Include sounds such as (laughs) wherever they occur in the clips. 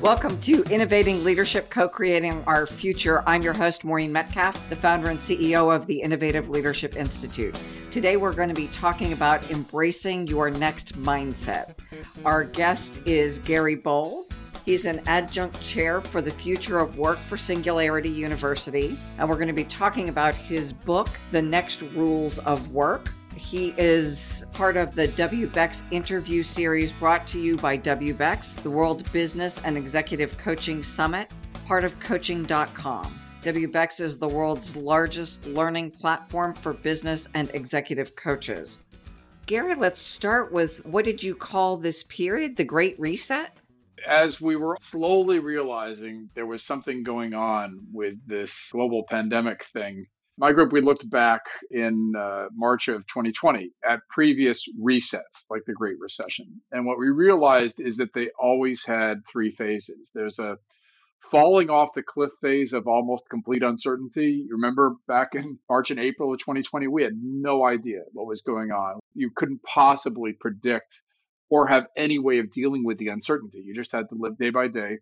Welcome to Innovating Leadership, Co Creating Our Future. I'm your host, Maureen Metcalf, the founder and CEO of the Innovative Leadership Institute. Today, we're going to be talking about embracing your next mindset. Our guest is Gary Bolles. He's an adjunct chair for the future of work for Singularity University. And we're going to be talking about his book, The Next Rules of Work he is part of the WBECS interview series brought to you by WBECS, the World Business and Executive Coaching Summit, part of coaching.com. WBECS is the world's largest learning platform for business and executive coaches. Gary, let's start with what did you call this period, the Great Reset? As we were slowly realizing there was something going on with this global pandemic thing, my group, we looked back in uh, March of 2020 at previous resets, like the Great Recession. And what we realized is that they always had three phases. There's a falling off the cliff phase of almost complete uncertainty. You remember back in (laughs) March and April of 2020, we had no idea what was going on. You couldn't possibly predict or have any way of dealing with the uncertainty. You just had to live day by day.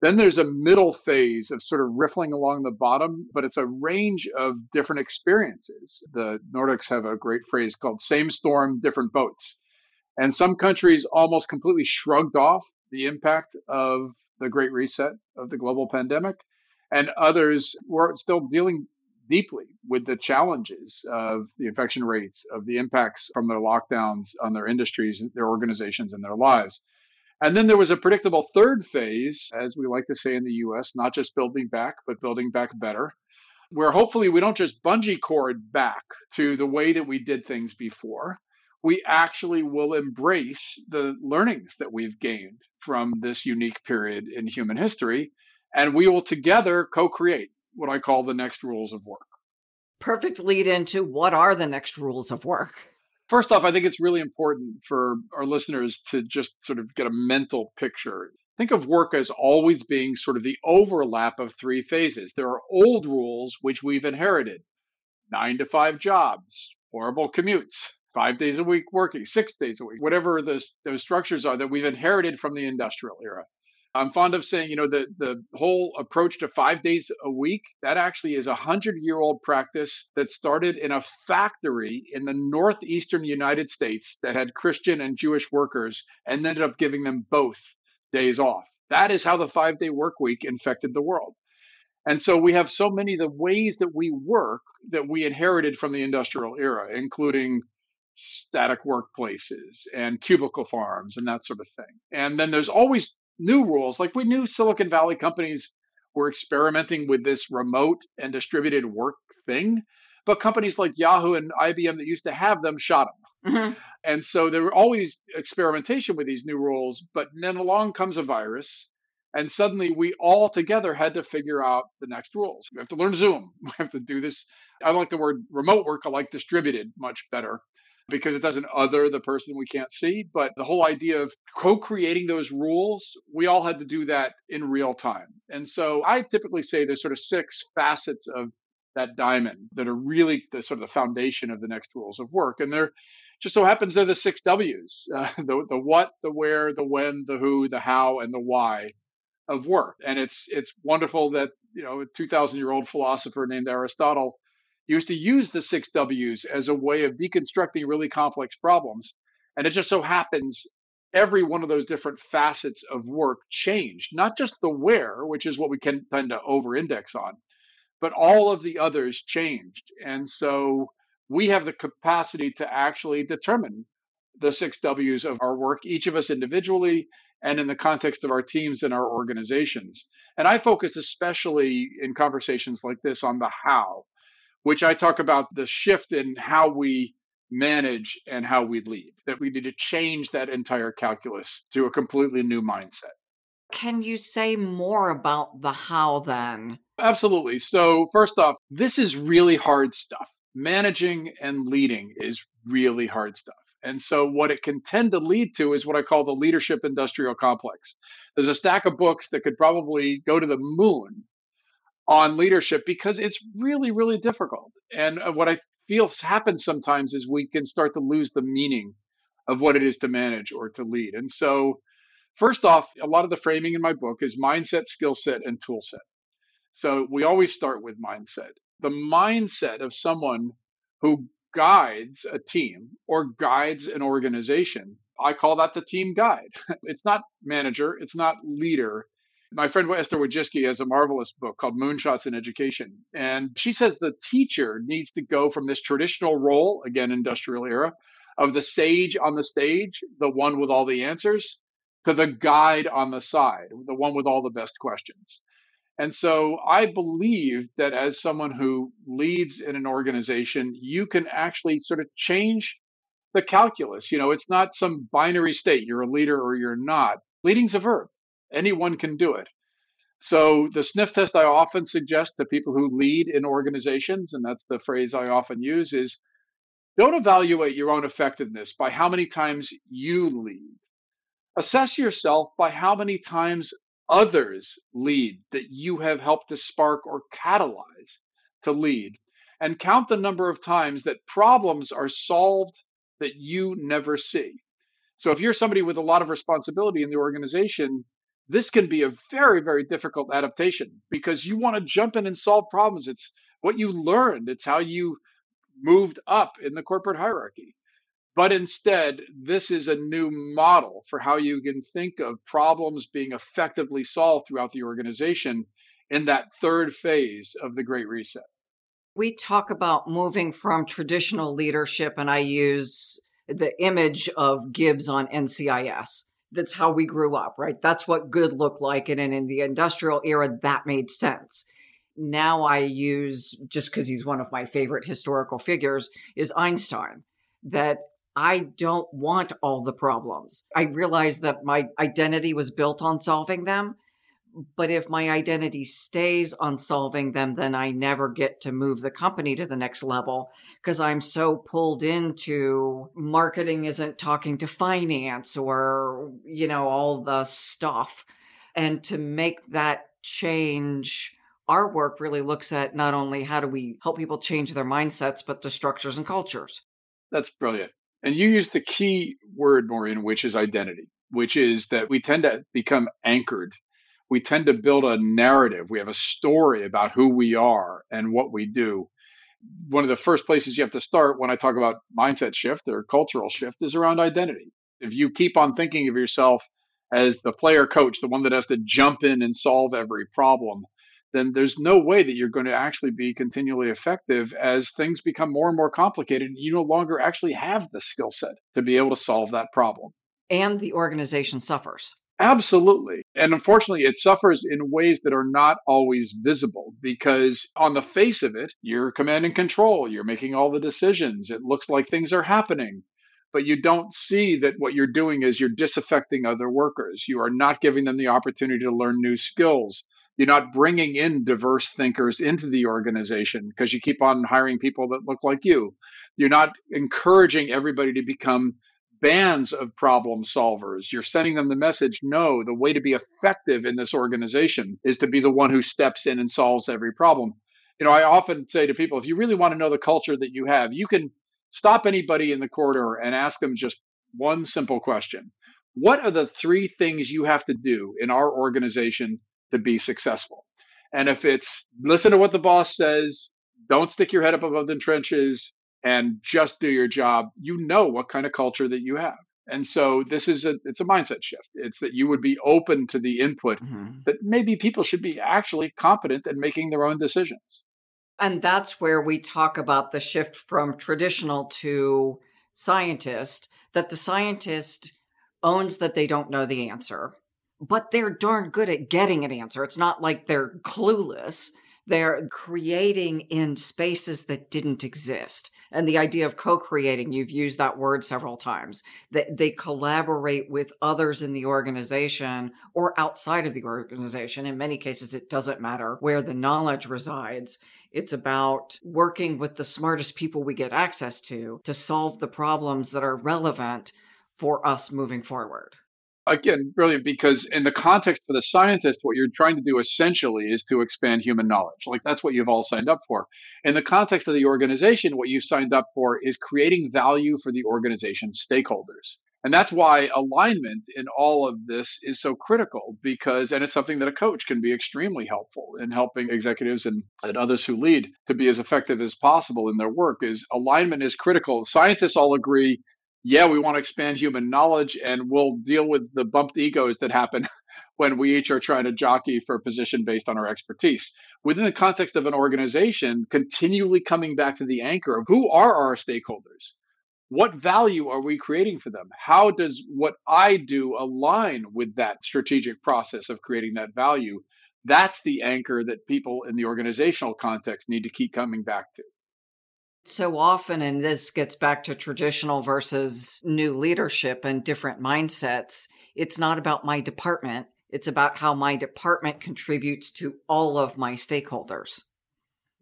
Then there's a middle phase of sort of riffling along the bottom, but it's a range of different experiences. The Nordics have a great phrase called same storm, different boats. And some countries almost completely shrugged off the impact of the Great Reset of the global pandemic. And others were still dealing deeply with the challenges of the infection rates, of the impacts from their lockdowns on their industries, their organizations, and their lives. And then there was a predictable third phase, as we like to say in the US, not just building back, but building back better, where hopefully we don't just bungee cord back to the way that we did things before. We actually will embrace the learnings that we've gained from this unique period in human history, and we will together co create what I call the next rules of work. Perfect lead into what are the next rules of work? First off, I think it's really important for our listeners to just sort of get a mental picture. Think of work as always being sort of the overlap of three phases. There are old rules which we've inherited nine to five jobs, horrible commutes, five days a week working, six days a week, whatever those, those structures are that we've inherited from the industrial era. I'm fond of saying, you know, the the whole approach to five days a week that actually is a hundred year old practice that started in a factory in the northeastern United States that had Christian and Jewish workers, and ended up giving them both days off. That is how the five day work week infected the world. And so we have so many of the ways that we work that we inherited from the industrial era, including static workplaces and cubicle farms and that sort of thing. And then there's always new rules. Like we knew Silicon Valley companies were experimenting with this remote and distributed work thing, but companies like Yahoo and IBM that used to have them shot them. Mm-hmm. And so there were always experimentation with these new rules, but then along comes a virus. And suddenly we all together had to figure out the next rules. We have to learn Zoom. (laughs) We have to do this. I like the word remote work. I like distributed much better because it doesn't other the person we can't see. But the whole idea of co creating those rules, we all had to do that in real time. And so I typically say there's sort of six facets of that diamond that are really the sort of the foundation of the next rules of work. And they're just so happens they're the six W's (laughs) uh, the, the what, the where, the when, the who, the how, and the why of work. And it's it's wonderful that you know a 2,000 year old philosopher named Aristotle used to use the six W's as a way of deconstructing really complex problems. And it just so happens every one of those different facets of work changed, not just the where, which is what we can tend to over index on, but all of the others changed. And so we have the capacity to actually determine the six W's of our work, each of us individually and in the context of our teams and our organizations. And I focus especially in conversations like this on the how which I talk about the shift in how we manage and how we lead, that we need to change that entire calculus to a completely new mindset. Can you say more about the how then? Absolutely. So, first off, this is really hard stuff. Managing and leading is really hard stuff. And so, what it can tend to lead to is what I call the leadership industrial complex. There's a stack of books that could probably go to the moon on leadership because it's really, really difficult. And uh, what I feel happens sometimes is we can start to lose the meaning of what it is to manage or to lead. And so, First off, a lot of the framing in my book is mindset, skill set, and tool set. So we always start with mindset. The mindset of someone who guides a team or guides an organization, I call that the team guide. (laughs) it's not manager, it's not leader. My friend Esther Wojcicki has a marvelous book called Moonshots in Education. And she says the teacher needs to go from this traditional role, again, industrial era, of the sage on the stage, the one with all the answers, to the guide on the side, the one with all the best questions. And so I believe that as someone who leads in an organization, you can actually sort of change the calculus. You know, it's not some binary state, you're a leader or you're not. Leading's a verb, anyone can do it. So the sniff test I often suggest to people who lead in organizations, and that's the phrase I often use, is don't evaluate your own effectiveness by how many times you lead. Assess yourself by how many times others lead that you have helped to spark or catalyze to lead. And count the number of times that problems are solved that you never see. So if you're somebody with a lot of responsibility in the organization, this can be a very, very difficult adaptation because you want to jump in and solve problems. It's what you learned, it's how you moved up in the corporate hierarchy. But instead, this is a new model for how you can think of problems being effectively solved throughout the organization in that third phase of the Great Reset. We talk about moving from traditional leadership, and I use the image of Gibbs on NCIS. That's how we grew up, right? That's what good looked like. And in the industrial era, that made sense. Now I use, just because he's one of my favorite historical figures, is Einstein. That I don't want all the problems. I realize that my identity was built on solving them. But if my identity stays on solving them, then I never get to move the company to the next level because I'm so pulled into marketing isn't talking to finance or, you know, all the stuff. And to make that change, our work really looks at not only how do we help people change their mindsets, but the structures and cultures. That's brilliant. And you use the key word, Maureen, which is identity, which is that we tend to become anchored. We tend to build a narrative. We have a story about who we are and what we do. One of the first places you have to start when I talk about mindset shift or cultural shift is around identity. If you keep on thinking of yourself as the player coach, the one that has to jump in and solve every problem, then there's no way that you're going to actually be continually effective as things become more and more complicated. You no longer actually have the skill set to be able to solve that problem. And the organization suffers. Absolutely. And unfortunately, it suffers in ways that are not always visible because, on the face of it, you're command and control. You're making all the decisions. It looks like things are happening, but you don't see that what you're doing is you're disaffecting other workers. You are not giving them the opportunity to learn new skills. You're not bringing in diverse thinkers into the organization because you keep on hiring people that look like you. You're not encouraging everybody to become bands of problem solvers. You're sending them the message no, the way to be effective in this organization is to be the one who steps in and solves every problem. You know, I often say to people if you really want to know the culture that you have, you can stop anybody in the corridor and ask them just one simple question What are the three things you have to do in our organization to be successful. And if it's listen to what the boss says, don't stick your head up above the trenches and just do your job, you know what kind of culture that you have. And so this is a it's a mindset shift. It's that you would be open to the input mm-hmm. that maybe people should be actually competent in making their own decisions. And that's where we talk about the shift from traditional to scientist, that the scientist owns that they don't know the answer but they're darn good at getting an answer. It's not like they're clueless. They're creating in spaces that didn't exist. And the idea of co creating, you've used that word several times, that they collaborate with others in the organization or outside of the organization. In many cases, it doesn't matter where the knowledge resides. It's about working with the smartest people we get access to to solve the problems that are relevant for us moving forward again, brilliant because in the context for the scientist, what you're trying to do essentially is to expand human knowledge. Like that's what you've all signed up for. In the context of the organization, what you've signed up for is creating value for the organization stakeholders. And that's why alignment in all of this is so critical because, and it's something that a coach can be extremely helpful in helping executives and, and others who lead to be as effective as possible in their work is alignment is critical. Scientists all agree, yeah, we want to expand human knowledge and we'll deal with the bumped egos that happen (laughs) when we each are trying to jockey for a position based on our expertise. Within the context of an organization, continually coming back to the anchor of who are our stakeholders? what value are we creating for them? How does what I do align with that strategic process of creating that value? That's the anchor that people in the organizational context need to keep coming back to. So often, and this gets back to traditional versus new leadership and different mindsets, it's not about my department. It's about how my department contributes to all of my stakeholders.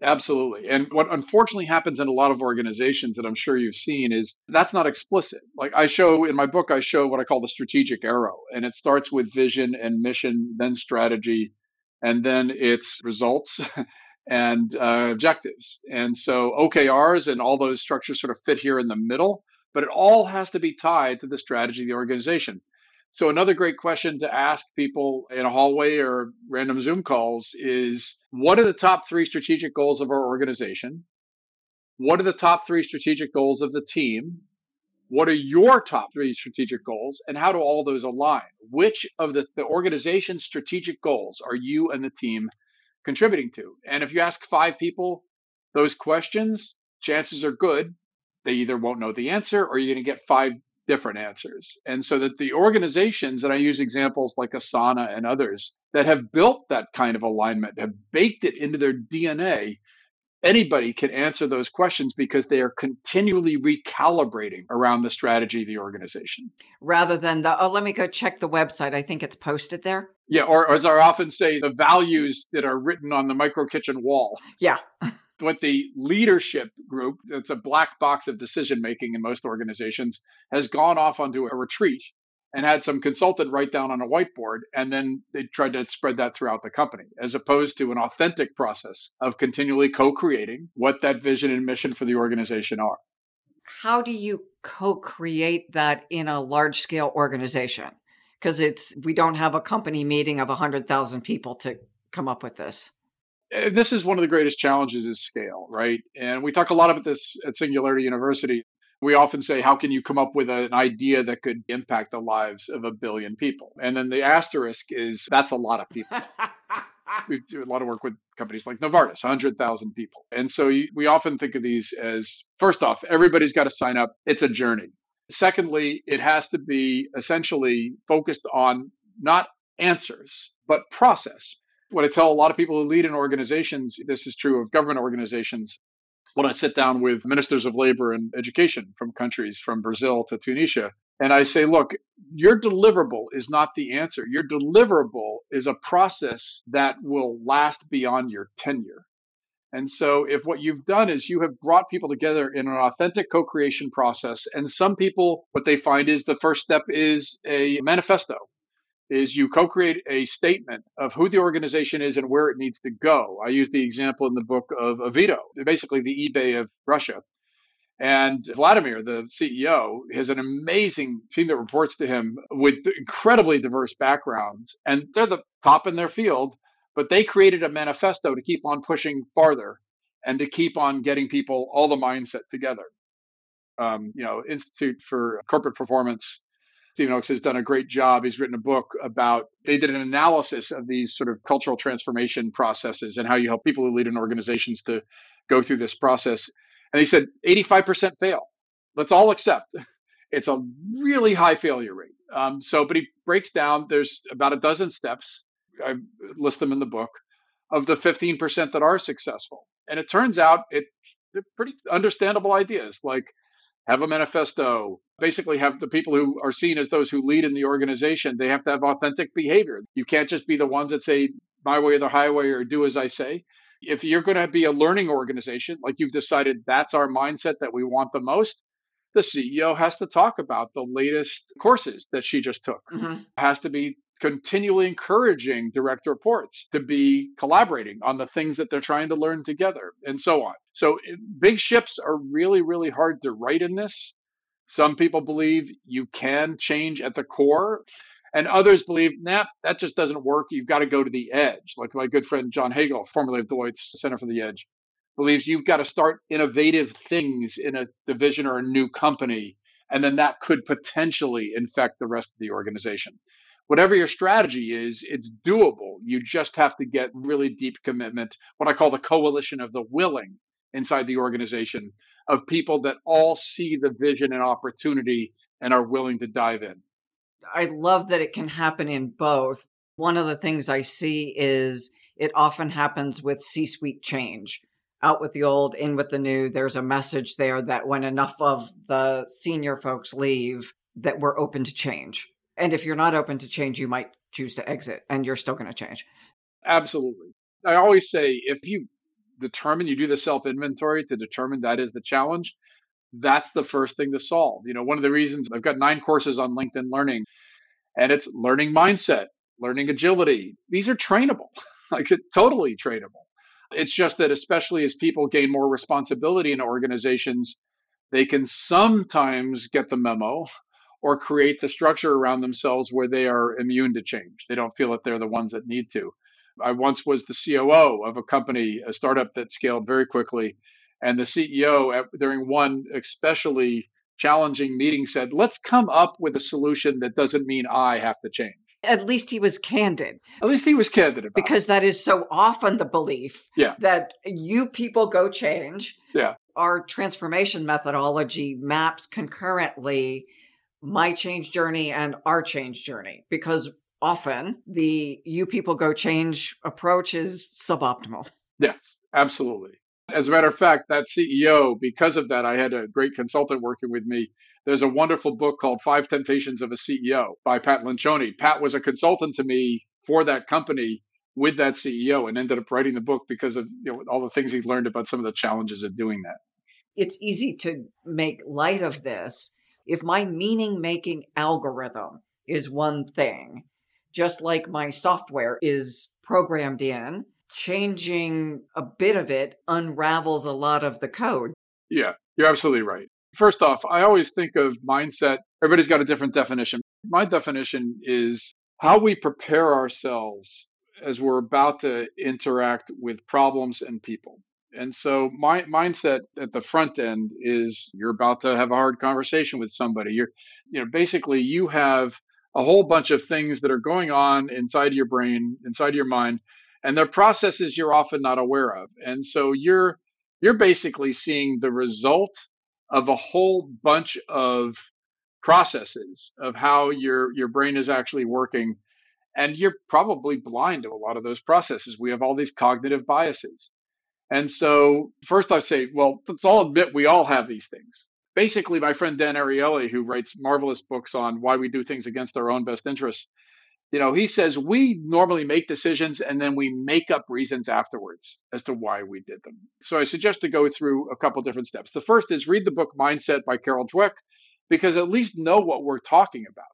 Absolutely. And what unfortunately happens in a lot of organizations that I'm sure you've seen is that's not explicit. Like I show in my book, I show what I call the strategic arrow, and it starts with vision and mission, then strategy, and then it's results (laughs) and uh, objectives. And so OKRs and all those structures sort of fit here in the middle, but it all has to be tied to the strategy of the organization. So another great question to ask people in a hallway or random Zoom calls is what are the top 3 strategic goals of our organization? What are the top 3 strategic goals of the team? What are your top 3 strategic goals and how do all those align? Which of the, the organization's strategic goals are you and the team contributing to? And if you ask 5 people those questions, chances are good they either won't know the answer or you're going to get five different answers. And so that the organizations, and I use examples like Asana and others that have built that kind of alignment, have baked it into their DNA, anybody can answer those questions because they are continually recalibrating around the strategy of the organization. Rather than the, oh, let me go check the website. I think it's posted there. Yeah. Or, or as I often say, the values that are written on the micro kitchen wall. Yeah. (laughs) what the leadership group, that's a black box of decision making in most organizations, has gone off onto a retreat and had some consultant write down on a whiteboard and then they tried to spread that throughout the company as opposed to an authentic process of continually co-creating what that vision and mission for the organization are how do you co-create that in a large scale organization because it's we don't have a company meeting of 100,000 people to come up with this Eh, this is one of the greatest challenges is scale, right? And we talk a lot about this at Singularity University. We often say, how can you come up with an idea that could impact the lives of a billion people? And then the asterisk is that's a lot of people. (laughs) we do a lot of work with companies like Novartis, 100,000 people. And so we often think of these as first off, everybody's got to sign up. It's a journey. Secondly, it has to be essentially focused on not answers, but process what I tell a lot of people who lead in organizations, this is true of government organizations, when I sit down with ministers of labor and education from countries from Brazil to Tunisia, and I say, look, your deliverable is not the answer. Your deliverable is a process that will last beyond your tenure. And so, if what you've done is you have brought people together in an authentic co creation process, and some people, what they find is the first step is a manifesto is you co-create a statement of who the organization is and where it needs to go. I use the example in the book of Avito, basically the eBay of Russia. And Vladimir, the CEO, has an amazing team that reports to him with incredibly diverse backgrounds. And they're the top in their field, but they created a manifesto to keep on pushing farther and to keep on getting people all the mindset together. Um, you know, Institute for Corporate Performance Stephen Oakes has done a great job. He's written a book about, they did an analysis of these sort of cultural transformation processes and how you help people who lead in organizations to go through this process. And he said 85% fail. Let's all accept (laughs) it's a really high failure rate. Um, so, but he breaks down, there's about a dozen steps, I list them in the book, of the 15% that are successful. And it turns out it, they're pretty understandable ideas like have a manifesto, basically have the people who are seen as those who lead in the organization, they have to have authentic behavior. You can't just be the ones that say my way or the highway or do as I say. If you're going to be a learning organization, like you've decided that's our mindset that we want the most, the CEO has to talk about the latest courses that she just took. Mm-hmm. Has to be continually encouraging direct reports to be collaborating on the things that they're trying to learn together and so on. So eh, big ships are really, really hard to right in this. Some people believe you can change at the core, and others believe, nah, that just doesn't work. You've got to go to the edge. Like my good friend John Hagel, formerly of Deloitte's Center for the Edge, believes you've got to start innovative things in a division or a new company, and then that could potentially infect the rest of the organization. Whatever your strategy is, it's doable. You just have to get really deep commitment, what I call the coalition of the willing inside the organization of people that all see the vision and opportunity and are willing to dive in. I love that it can happen in both. One of the things I see is it often happens with C suite change. Out with the old, in with the new. There's a message there that when enough of the senior folks leave, that we're open to change. And if you're not open to change, you might choose to exit and you're still going to change. Absolutely. I always say if you determine you do the self inventory to determine that is the challenge that's the first thing to solve you know one of the reasons i've got nine courses on linkedin learning and it's learning mindset learning agility these are trainable (laughs) like totally trainable it's just that especially as people gain more responsibility in organizations they can sometimes get the memo or create the structure around themselves where they are immune to change they don't feel that they're the ones that need to I once was the COO of a company, a startup that scaled very quickly. And the CEO, during one especially challenging meeting, said, Let's come up with a solution that doesn't mean I have to change. At least he was candid. At least he was candid because it. Because that is so often the belief yeah. that you people go change. Yeah. Our transformation methodology maps concurrently my change journey and our change journey because often the you people go change approach is suboptimal. Yes, absolutely. As a matter of fact, that CEO, because of that, I had a great consultant working with me. There's a wonderful book called Five Temptations of a CEO by Pat Lencioni. Pat was a consultant to me for that company with that CEO and ended up writing the book because of you know, all the things he learned about some of the challenges of doing that. It's easy to make light of this. If my meaning making algorithm is one thing, just like my software is programmed in, changing a bit of it unravels a lot of the code. Yeah, you're absolutely right. First off, I always think of mindset, everybody's got a different definition. My definition is how we prepare ourselves as we're about to interact with problems and people. And so my mindset at the front end is you're about to have a hard conversation with somebody. You're you know basically you have a whole bunch of things that are going on inside your brain, inside your mind, and they're processes you're often not aware of. And so you're you're basically seeing the result of a whole bunch of processes of how your your brain is actually working and you're probably blind to a lot of those processes we have all these cognitive biases and so first i say well let's all admit we all have these things basically my friend Dan Ariely, who writes marvelous books on why we do things against our own best interests, you know, he says we normally make decisions and then we make up reasons afterwards as to why we did them. So I suggest to go through a couple different steps. The first is read the book Mindset by Carol Dweck, because at least know what we're talking about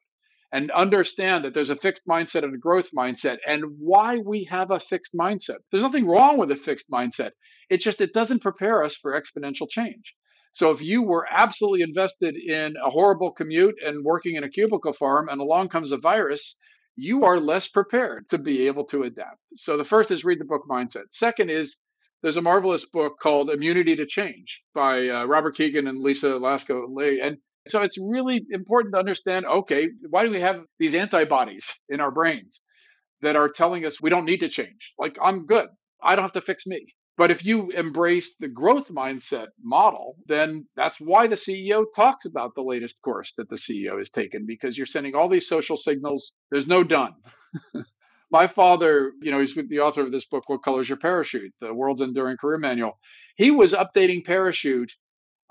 and understand that there's a fixed mindset and a growth mindset and why we have a fixed mindset. There's nothing wrong with a fixed mindset. It's just it doesn't prepare us for exponential change. So if you were absolutely invested in a horrible commute and working in a cubicle farm and along comes a virus, you are less prepared to be able to adapt. So the first is read the book Mindset. Second is there's a marvelous book called Immunity to Change by uh, Robert Keegan and Lisa Laskow Lahey. And so it's really important to understand okay, why do we have these antibodies in our brains that are telling us we don't need to change? Like, I'm good. I don't have to fix me. But if you embrace the growth mindset model, then that's why the CEO talks about the latest course that the CEO has taken, because you're sending all these social signals. There's no done. (laughs) My father, you know, he's the author of this book, What Color's Your Parachute? The World's Enduring Career Manual. He was updating Parachute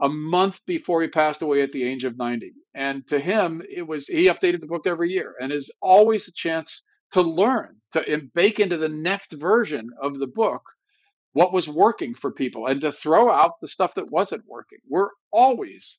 a month before he passed away at the age of 90. And to him, it was, he updated the book every year and is always a chance to learn, to bake into the next version of the book what was working for people and to throw out the stuff that wasn't working. We're always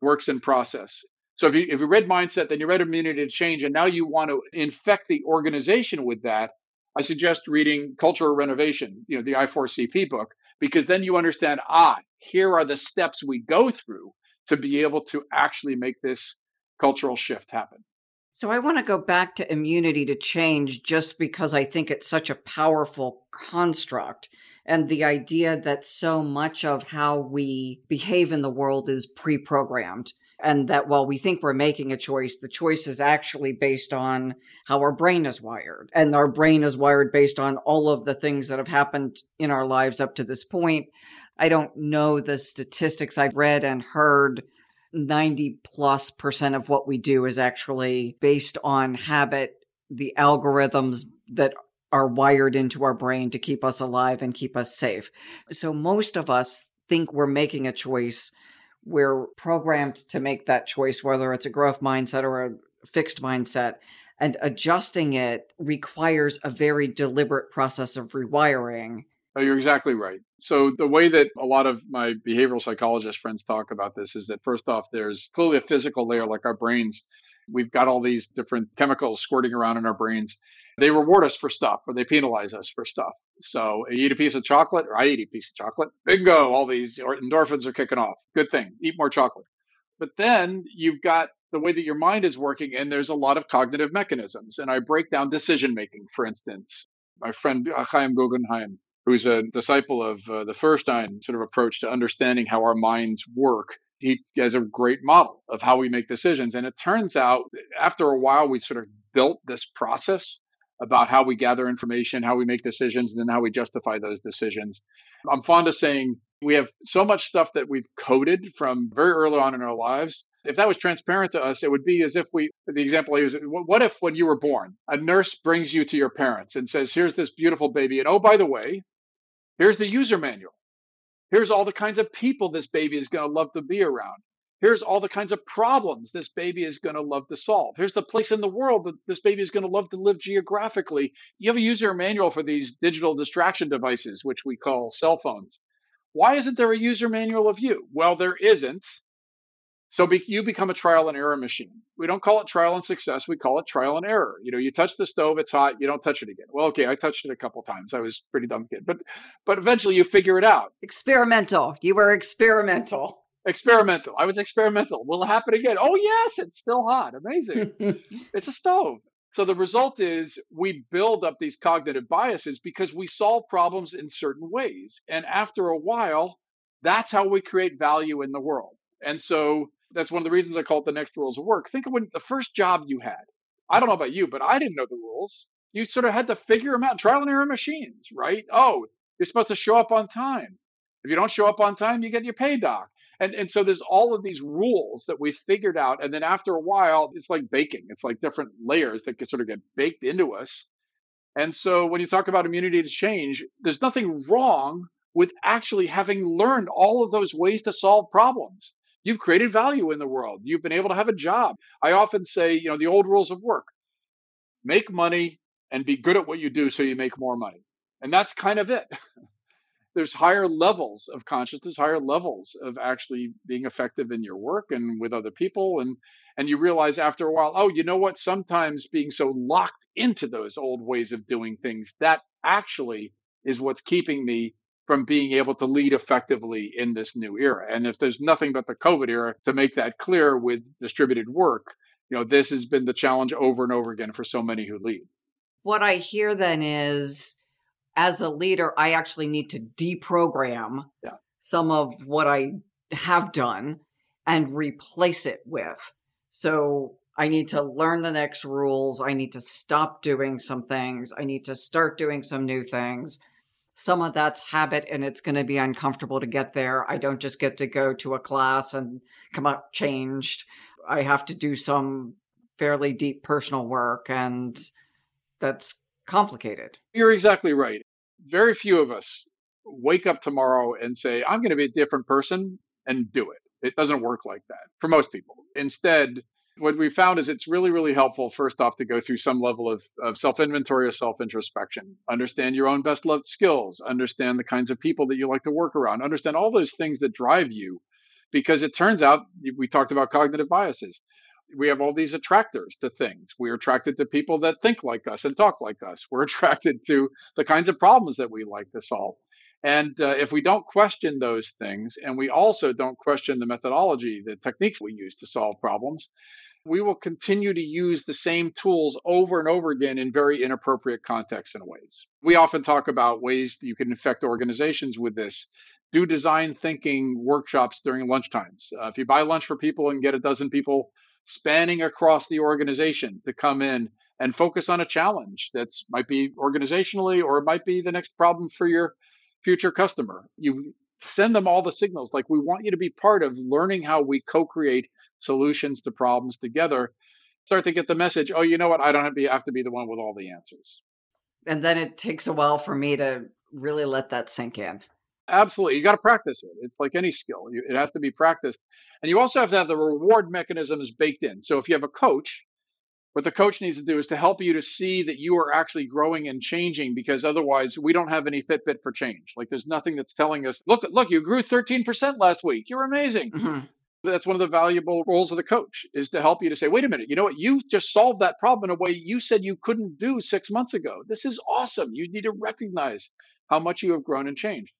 works in process. So if you if you read mindset, then you read immunity to change, and now you want to infect the organization with that. I suggest reading Cultural Renovation, you know, the I4CP book, because then you understand, ah, here are the steps we go through to be able to actually make this cultural shift happen. So I want to go back to immunity to change just because I think it's such a powerful construct. And the idea that so much of how we behave in the world is pre programmed. And that while we think we're making a choice, the choice is actually based on how our brain is wired. And our brain is wired based on all of the things that have happened in our lives up to this point. I don't know the statistics I've read and heard 90 plus percent of what we do is actually based on habit, the algorithms that are wired into our brain to keep us alive and keep us safe. So most of us think we're making a choice. We're programmed to make that choice, whether it's a growth mindset or a fixed mindset. And adjusting it requires a very deliberate process of rewiring. Oh, you're exactly right. So the way that a lot of my behavioral psychologist friends talk about this is that first off, there's clearly a physical layer like our brains. We've got all these different chemicals squirting around in our brains. They reward us for stuff or they penalize us for stuff. So you eat a piece of chocolate or I eat a piece of chocolate. Bingo, all these endorphins are kicking off. Good thing. Eat more chocolate. But then you've got the way that your mind is working and there's a lot of cognitive mechanisms. And I break down decision making, for instance. My friend uh, Chaim Guggenheim who's a disciple of uh, the Feuerstein sort of approach to understanding how our minds work. He has a great model of how we make decisions. And it turns out after a while, we sort of built this process about how we gather information, how we make decisions, and then how we justify those decisions. I'm fond of saying we have so much stuff that we've coded from very early on in our lives. If that was transparent to us, it would be as if we, the example I use, what if when you were born, a nurse brings you to your parents and says, here's this beautiful baby. And oh, by the way, Here's the user manual. Here's all the kinds of people this baby is going to love to be around. Here's all the kinds of problems this baby is going to love to solve. Here's the place in the world that this baby is going to love to live geographically. You have a user manual for these digital distraction devices, which we call cell phones. Why isn't there a user manual of you? Well, there isn't so be, you become a trial and error machine. We don't call it trial and success. We call it trial and error. You know, you touch the stove, it's hot. You don't touch it again. Well, okay, I touched it a couple times. I was pretty dumb kid, but but eventually you figure it out. Experimental. You were experimental. Experimental. I was experimental. Will it happen again? Oh yes, it's still hot. Amazing. (laughs) it's a stove. So the result is we build up these cognitive biases because we solve problems in certain ways, and after a while, that's how we create value in the world. And so that's one of the reasons I call it the next rules of work. Think of when the first job you had. I don't know about you, but I didn't know the rules. You sort of had to figure them out. Trial and error machines, right? Oh, you're supposed to show up on time. If you don't show up on time, you get your pay dock. And, and so there's all of these rules that we figured out. And then after a while, it's like baking. It's like different layers that get, sort of get baked into us. And so when you talk about immunity to change, there's nothing wrong with actually having learned all of those ways to solve problems. You've created value in the world. You've been able to have a job. I often say, you know, the old rules of work make money and be good at what you do so you make more money. And that's kind of it. (laughs) There's higher levels of consciousness, higher levels of actually being effective in your work and with other people. And and you realize after a while, oh, you know what? Sometimes being so locked into those old ways of doing things, that actually is what's keeping me from being able to lead effectively in this new era. And if there's nothing but the COVID era to make that clear with distributed work, you know, this has been the challenge over and over again for so many who lead. What I hear then is as a leader, I actually need to deprogram yeah. some of what I have done and replace it with. So I need to learn the next rules. I need to stop doing some things. I need to start doing some new things some of that's habit and it's going to be uncomfortable to get there. I don't just get to go to a class and come out changed. I have to do some fairly deep personal work and that's complicated. You're exactly right. Very few of us wake up tomorrow and say, I'm going to be a different person and do it. It doesn't work like that for most people. Instead, what we found is it's really, really helpful, first off, to go through some level of, of self inventory or self introspection. Understand your own best loved skills, understand the kinds of people that you like to work around, understand all those things that drive you. Because it turns out, we talked about cognitive biases. We have all these attractors to things. We're attracted to people that think like us and talk like us. We're (laughs) attracted to the kinds of problems that we like to solve. And uh, if we don't question those things, and we also don't question the methodology, the techniques we use to solve problems, we will continue to use the same tools over and over again in very inappropriate contexts and ways. We often talk about ways that you can infect organizations with this. Do design thinking workshops during lunchtimes. Uh, if you buy lunch for people and get a dozen people spanning across the organization to come in and focus on a challenge that might be organizationally or it might be the next problem for your future customer. You send them all the signals like we want you to be part of learning how we co-create solutions to problems together, start to get the message, oh, you know what? I don't have to be, have to be the one with all the answers. And then it takes a while for me to really let that sink in. Absolutely. You got to practice it. It's like any skill, it has to be practiced. And you also have to have the reward mechanisms baked in. So if you have a coach, what the coach needs to do is to help you to see that you are actually growing and changing because otherwise we don't have any Fitbit for change. Like there's nothing that's telling us, look, look, you grew 13% last week. You're amazing. Mm-hmm that's one of the valuable roles of the coach is to help you to say wait a minute you know what? You just solved that problem in a way you said you couldn't do six months ago. This is awesome. You need to recognize how much you have grown and changed.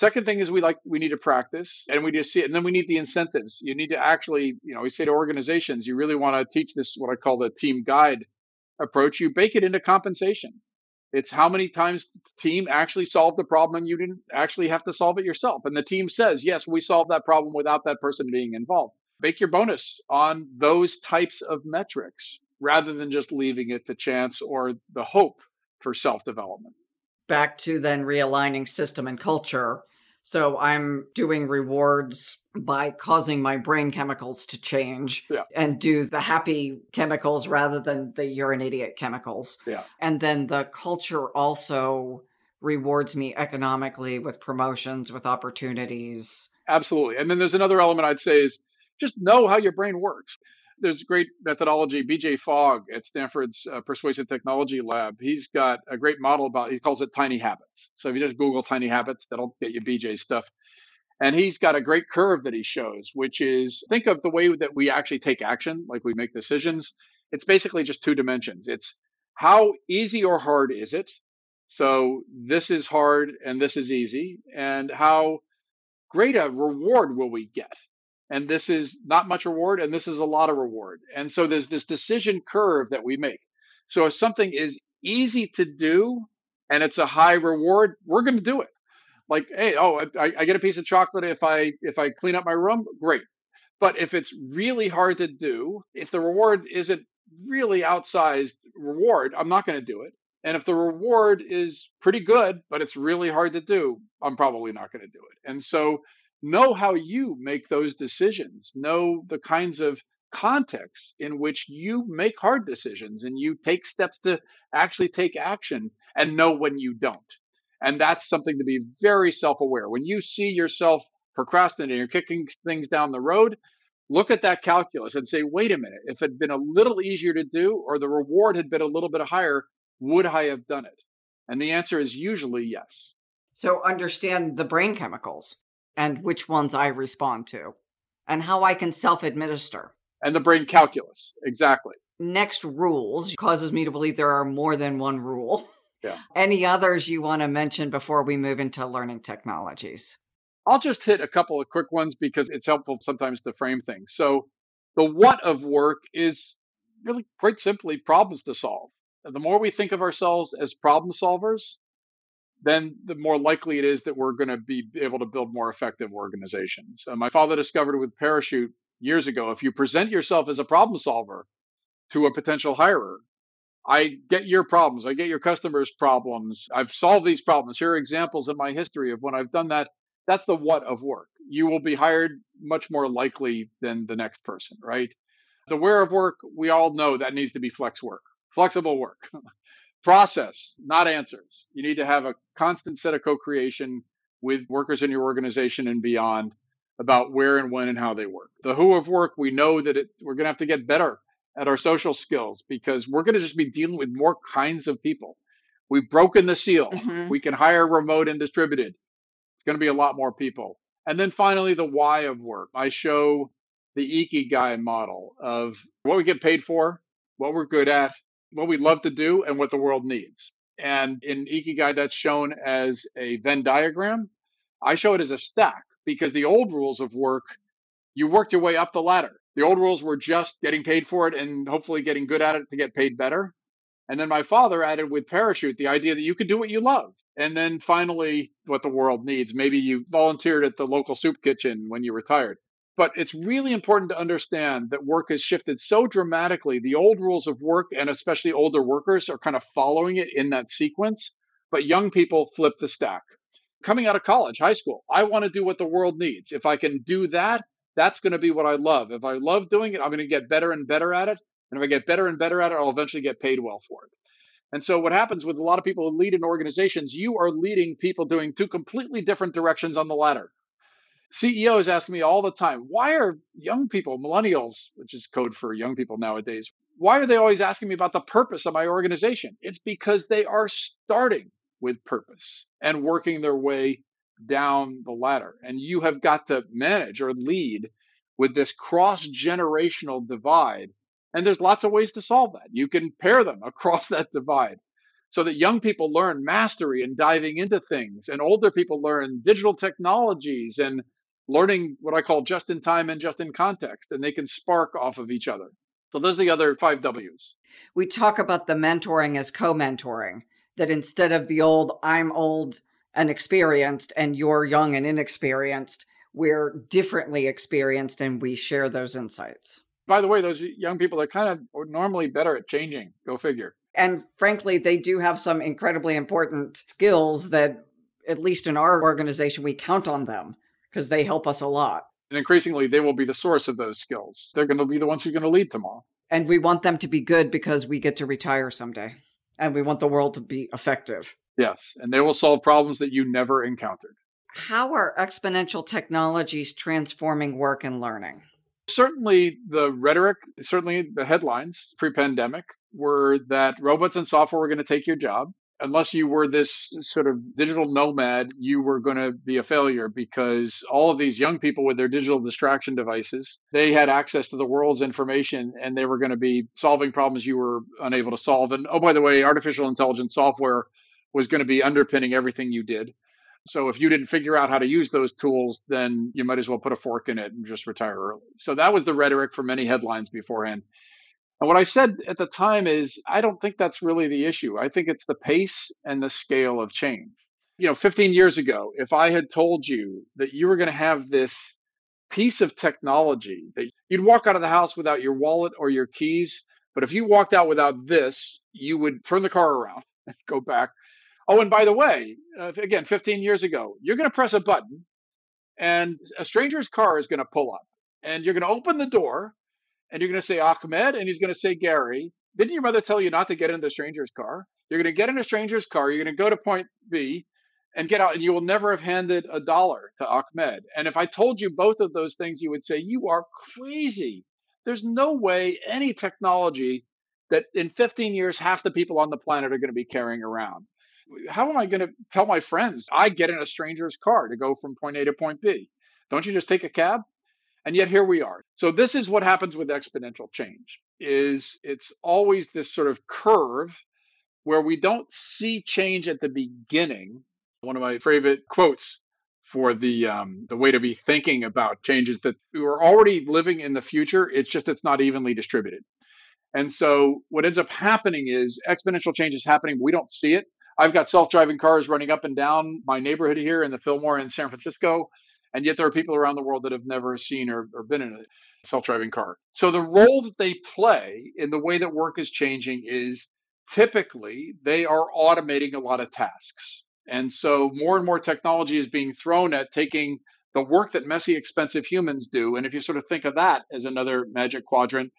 Second thing is we like we need to practice and we just see it and then we need the incentives. You need to actually you know we say to organizations you really want to teach this what i call the team guide approach you bake it into compensation it's how many times the team actually solved the problem and you didn't actually have to solve it yourself. And the team says, yes, we solved that problem without that person being involved. Make your bonus on those types of metrics rather than just leaving it to chance or the hope for self development. Back to then realigning system and culture. So I'm doing rewards by causing my brain chemicals to change yeah. and do the happy chemicals rather than the you're an idiot chemicals. Yeah. And then the culture also rewards me economically with promotions, with opportunities. Absolutely. And then there's another element I'd say is just know how your brain works there's a great methodology. BJ Fogg at Stanford's uh, Persuasive Technology Lab, he's got a great model about, he calls it tiny habits. So if you just Google tiny habits, that'll get you BJ stuff. And he's got a great curve that he shows, which is think of the way that we actually take action, like we make decisions. It's basically just two dimensions. It's how easy or hard is it? So this is hard and this is easy. And how great a reward will we get? And this is not much reward and this is a lot of reward. And so there's this decision curve that we make. So if something is easy to do and it's a high reward we're going to do it. Like hey oh I, I get a piece of chocolate if i if i clean up my room great. But if it's really hard to do if the reward isn't really outsized reward i'm not going to do it. And if the reward is pretty good but it's really hard to do i'm probably not going to do it. And so know how you make those decisions, know the kinds of contexts in which you make hard decisions and you take steps to actually take action and know when you don't. And that's something to be very self aware. When you see yourself procrastinating or kicking things down the road, look at that calculus and say, wait a minute, if it had been a little easier to do or the reward had been a little bit higher, would I have done it? And the answer is usually yes. So understand the brain chemicals and which ones I respond to, and how I can self administer. And the brain calculus, exactly. Next, rules causes me to believe there are more than one rule. Yeah. (laughs) Any others you want to mention before we move into learning technologies? I'll just hit a couple of quick ones because it's helpful sometimes to frame things. So, the what of work is really quite simply problems to solve. The more we think of ourselves as problem solvers, then the more likely it is that we're going to be able to build more effective organizations. Uh, my father discovered with Parachute years ago if you present yourself as a problem solver to a potential hirer, I get your problems, I get your customers' problems, I've solved these problems. Here are examples in my history of when I've done that. That's the what of work. You will be hired much more likely than the next person, right? The where of work, we all know that needs to be flex work, flexible work. (laughs) process, not answers. You need to have a constant set of co creation with workers in your organization and beyond about where and when and how they work. The who of work, we know that it, we're going to have to get better at our social skills because we're going to just be dealing with more kinds of people. We've broken the seal. Mm-hmm. We can hire remote and distributed. It's going to be a lot more people. And then finally, the why of work. I show the Ikigai model of what we get paid for, what we're good at, what we love to do and what the world needs. And in Ikigai, that's shown as a Venn diagram. I show it as a stack because the old rules of work, you worked your way up the ladder. The old rules were just getting paid for it and hopefully getting good at it to get paid better. And then my father added with parachute the idea that you could do what you love. And then finally, what the world needs. Maybe you volunteered at the local soup kitchen when you retired. But it's really important to understand that work has shifted so dramatically. The old rules of work, and especially older workers, are kind of following it in that sequence. But young people flip the stack. Coming out of college, high school, I want to do what the world needs. If I can do that, that's going to be what I love. If I love doing it, I'm going to get better and better at it. And if I get better and better at it, I'll eventually get paid well for it. And so what happens with a lot of people who lead in organizations, you are leading people doing two completely different directions on the ladder. CEOs ask me all the time, why are young people, millennials, which is code for young people nowadays, why are they always asking me about the purpose of my organization? It's because they are starting with purpose and working their way down the ladder. And you have got to manage or lead with this cross generational divide. And there's lots of ways to solve that. You can pair them (laughs) across that divide so that young people learn mastery and diving into things, and older people learn digital technologies and learning what I call just in time and just in context, and they can spark off of each other. So those are the other five W's. We talk about the mentoring as co mentoring, that instead of the old, I'm old and experienced and you're young and inexperienced, we're differently experienced and we share those insights. By the way, those young people are kind of normally better at changing. Go figure. And frankly, they do have some incredibly important skills that, at least in our organization, we count on them because they help us a lot. And increasingly, they will be the source of those skills. They're going to be the ones who are going to lead tomorrow. And we want them to be good because we get to retire someday. And we want the world to be effective. Yes. And they will solve problems that you never encountered. How are exponential technologies transforming work and learning? Certainly, the rhetoric, certainly the headlines pre pandemic were that robots and software were going to take your job unless you were this sort of digital nomad, you were going to be a failure because all of these young people with their digital distraction devices, they had access to the world's information and they were going to be solving problems you were unable to solve. And oh, by the way, artificial intelligence software was going to be underpinning everything you did. So if you didn't figure out how to use those tools, then you might as well put a fork in it and just retire early. So that was the rhetoric for many headlines beforehand. And what I said at the time is, I don't think that's really the issue. I think it's the pace and the scale of change. You know, 15 years ago, if I had told you that you were going to have this piece of technology that you'd walk out of the house without your wallet or your keys, but if you walked out without this, you would turn the car around (laughs) and go back. Oh, and by the way, uh, again, 15 years ago, you're going to press a button and a stranger's car is going to pull up and you're going to open the door and you're going to say Ahmed and he's going to say Gary. Didn't your mother tell you not to get in the stranger's car? You're going to get in a stranger's car. You're going to go to point B and get out, and you will never have handed a dollar to Ahmed. And if I told you both of those things, you would say, You are crazy. There's no way any technology that in 15 years, half the people on the planet are going to be carrying around. How am I going to tell my friends I get in a stranger's car to go from point A to point B? Don't you just take a cab? And yet here we are. So this is what happens with exponential change is it's always this sort of curve where we don't see change at the beginning. One of my favorite quotes for the um, the way to be thinking about change is that we're already living in the future. It's just it's not evenly distributed. And so what ends up happening is exponential change is happening. We don't see it. I've got self-driving cars running up and down my neighborhood here in the Fillmore in San Francisco. And yet there are people around the world that have never seen or, or been in a self driving car. So the role that they play in the way that work is changing is typically they are automating a lot of tasks. And so more and more technology is being thrown at taking the work that messy, expensive humans do. And if you sort of think of that as another magic quadrant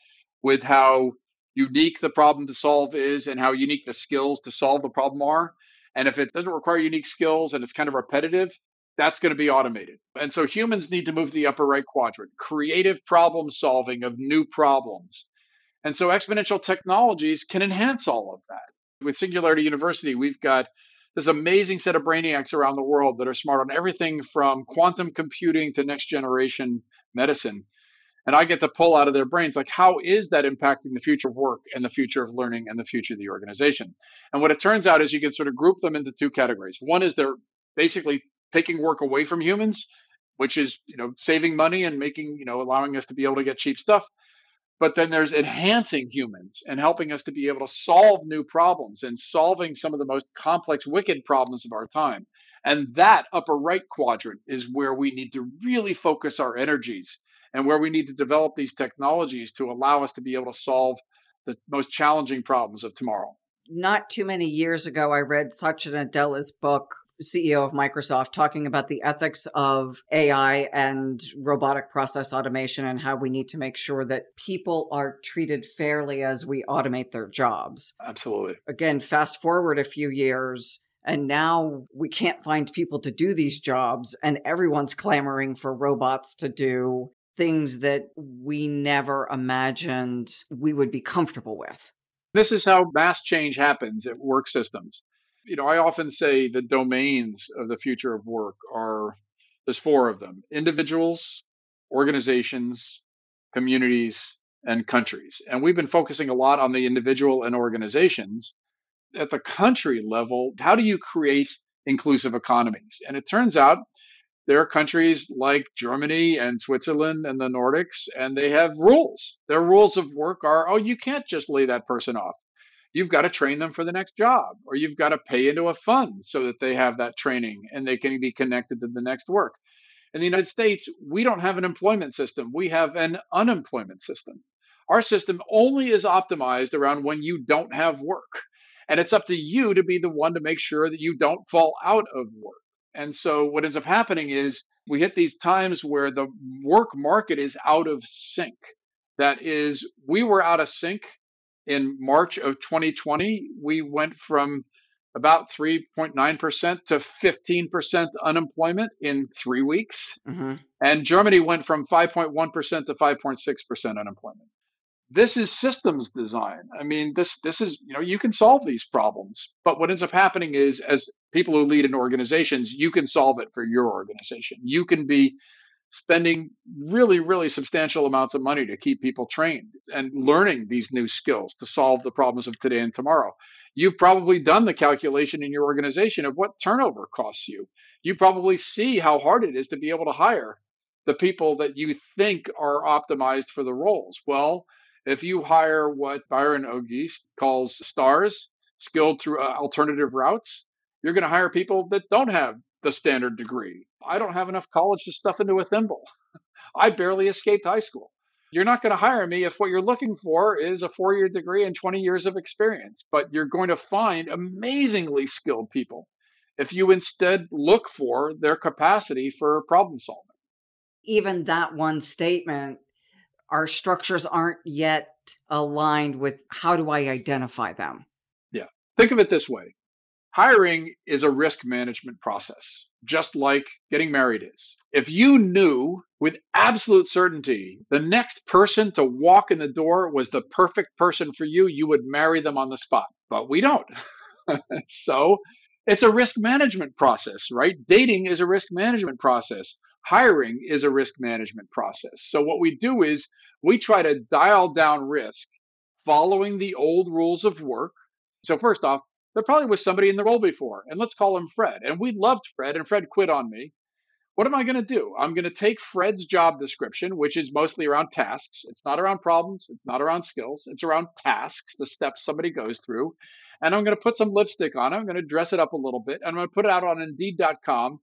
with how unique the problem to solve is and how unique the skills to solve the problem are. And if it doesn't require unique skills and it's kind of repetitive, that's going to be automated. And so humans need to move to the upper right quadrant, creative problem solving of new problems. And so exponential technologies can enhance all of that. With Singularity University, we've got this amazing set of brainiacs around the world that are smart on everything from quantum computing to next generation medicine. And I get to pull out of their brains, like, how is that impacting the future of work and the future of learning and the future of the organization? And what it turns out is you can sort of group them into two categories. One is they're basically taking work away from humans, which is, you know, saving money and making, you know, allowing us to be able to get cheap stuff. But then there's enhancing humans and helping us to be able to solve new problems and solving some of the most complex, wicked problems of our time. And that upper right quadrant is where we need to really focus our energies and where we need to develop these technologies to allow us to be able to solve the most challenging problems of tomorrow. Not too many years ago, I read Satya Nadella's book, CEO of Microsoft, talking about the ethics of AI and robotic process automation and how we need to make sure that people are treated fairly as we automate their jobs. Absolutely. Again, fast forward a few years, and now we can't find people to do these jobs, and everyone's clamoring for robots to do things that we never imagined we would be comfortable with. This is how mass change happens at work systems. You know, I often say the domains of the future of work are there's four of them individuals, organizations, communities, and countries. And we've been focusing a lot on the individual and organizations. At the country level, how do you create inclusive economies? And it turns out there are countries like Germany and Switzerland and the Nordics, and they have rules. Their rules of work are oh, you can't just lay that person off. You've got to train them for the next job, or you've got to pay into a fund so that they have that training and they can be connected to the next work. In the United States, we don't have an employment system, we have an unemployment system. Our system only is optimized around when you don't have work. And it's up to you to be the one to make sure that you don't fall out of work. And so what ends up happening is we hit these times where the work market is out of sync. That is, we were out of sync in March of 2020. We went from about 3.9% to 15% unemployment in three weeks. Mm-hmm. And Germany went from 5.1% to 5.6% unemployment this is systems design. I mean, this this is you know you can solve these problems, but what ends up happening is as people who lead in organizations, you can solve it for your organization. You can be spending really really substantial amounts of money to keep people trained and learning these new skills to solve the problems of today and tomorrow. You've probably done the calculation in your organization of what turnover costs you. You probably see how hard it is to be able to hire the people that you think are optimized for the roles. Well, if you hire what Byron Auguste calls stars, skilled through uh, alternative routes, you're going to hire people that don't have the standard degree. I don't have enough college to stuff into a thimble. (laughs) I barely escaped high school. You're not going to hire me if what you're looking for is a four year degree and 20 years of experience, but you're going to find amazingly skilled people if you instead look for their capacity for problem solving. Even that one statement our structures aren't yet aligned with how do I identify them? Yeah. Think of it this way hiring is a risk management process, just like getting married is. If you knew with absolute certainty the next person to walk in the door was the perfect person for you, you would marry them on the spot. But we don't. (laughs) so it's a risk management process, right? Dating is a risk management process hiring is a risk management process. So what we do is we try to dial down risk following the old rules of work. So first off, there probably was somebody in the role before, and let's call him Fred. And we loved Fred, and Fred quit on me. What am I going to do? I'm going to take Fred's job description, which is mostly around tasks. It's not around problems. It's not around skills. It's around tasks, the steps somebody goes through. And I'm going to put some lipstick on it. I'm going to dress it up a little bit. And I'm going to put it out on Indeed.com.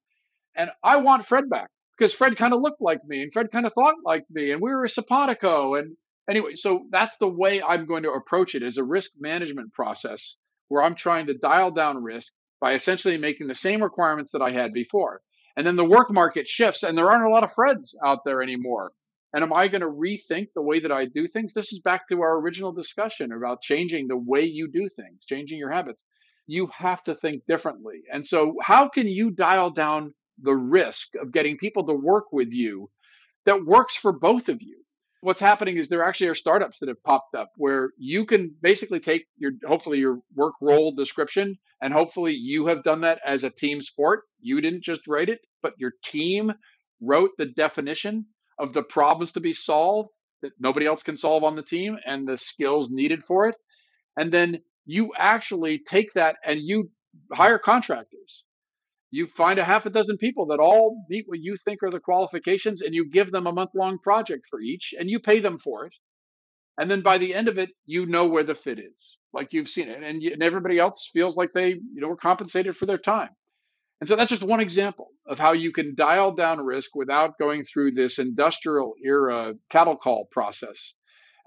And I want Fred back because Fred kind of looked like me and Fred kind of thought like me and we were a simpatico. And anyway, so that's the way I'm going to approach it as a risk management process where I'm trying to dial down risk by essentially making the same requirements that I had before. And then the work market shifts and there aren't a lot of Freds out there anymore. And am I going to rethink the way that I do things? This is back to our original discussion about changing the way you do things, changing your habits. You have to think differently. And so, how can you dial down the risk of getting people to work with you that works for both of you. What's happening is there actually are startups that have popped up where you can basically take your hopefully your work role description and hopefully you have done that as a team sport. You didn't just write it, but your team wrote the definition of the problems to be solved that nobody else can solve on the team and the skills needed for it. And then you actually take that and you hire contractors. You find a half a dozen people that all meet what you think are the qualifications and you give them a month long project for each and you pay them for it. And then by the end of it, you know where the fit is, like you've seen it. And, and everybody else feels like they, you know, were compensated for their time. And so that's just one example of how you can dial down risk without going through this industrial era cattle call process.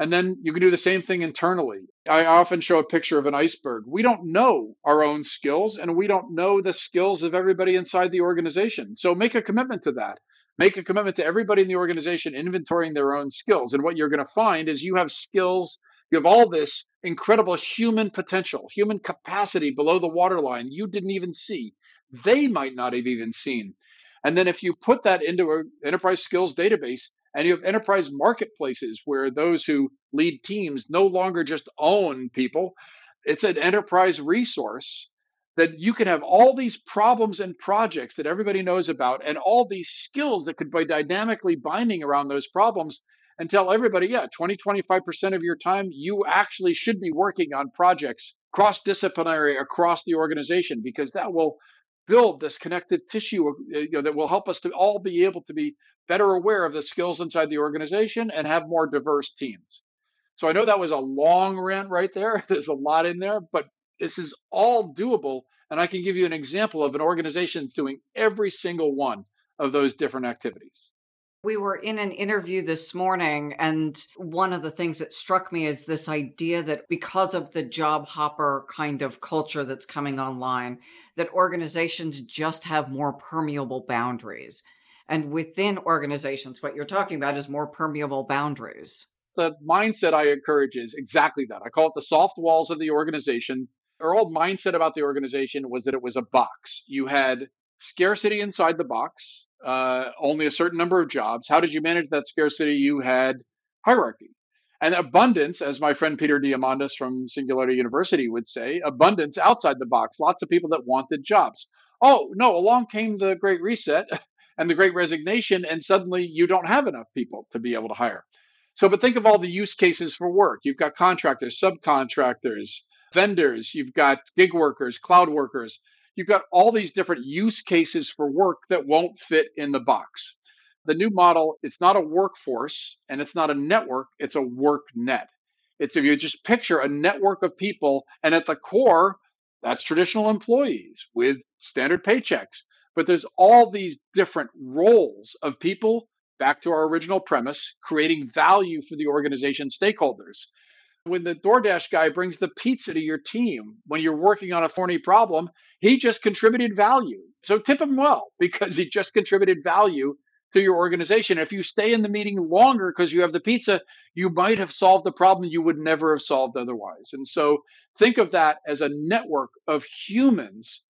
And then you can do the same thing internally. I often show a picture of an iceberg. We don't know our own skills and we don't know the skills of everybody inside the organization. So make a commitment to that. Make a commitment to everybody in the organization inventorying their own skills. And what you're going to find is you have skills, you have all this incredible human potential, human capacity below the waterline you didn't even see they might not have even seen. And then if you put that into an enterprise skills database and you have enterprise marketplaces where those who lead teams no longer just own people, it's an enterprise resource that you can have all these problems and projects that everybody knows about and all these skills that could be dynamically binding around those problems and tell everybody, yeah, 20, 25% of your time, you actually should be working on projects cross disciplinary across the organization because that will build this connective tissue uh, you know, that will help us to all be able to be better aware of the skills inside the organization and have more diverse teams. So I know that was a long rant right there. (laughs) There's a lot in there, but this is all doable. And I can give you an example of an organization doing every single one of those different activities. We were in an interview this morning, and one of the things that struck me is this idea that because of the job hopper kind of culture that's coming online, that organizations just have more permeable boundaries. And within organizations, what you're talking about is more permeable boundaries. The mindset I encourage is exactly that. I call it the soft walls of the organization. Our old mindset about the organization was that it was a box. You had scarcity inside the box, uh, only a certain number of jobs. How did you manage that scarcity? You had hierarchy. And abundance, as my friend Peter Diamandis from Singularity University would say, abundance outside the box, lots of people that wanted jobs. Oh, no, along came the Great Reset (laughs) and the Great Resignation, and suddenly you don't have enough people to be able to hire. So, but think of all the use cases for work. You've got contractors, subcontractors, vendors, you've got gig workers, cloud workers. You've got all these different use cases for work that won't fit in the box. The new model, it's not a workforce and it's not a network, it's a work net. It's if you just picture a network of people, and at the core, that's traditional employees with standard paychecks. But there's all these different roles of people, back to our original premise, creating value for the organization stakeholders. When the DoorDash guy brings the pizza to your team when you're working on a thorny problem, he just contributed value. So tip him well (laughs) because he just contributed value to your organization. If you stay in the meeting longer because you have the pizza, you might have solved the problem you would never have solved otherwise. And so think of that as a network of humans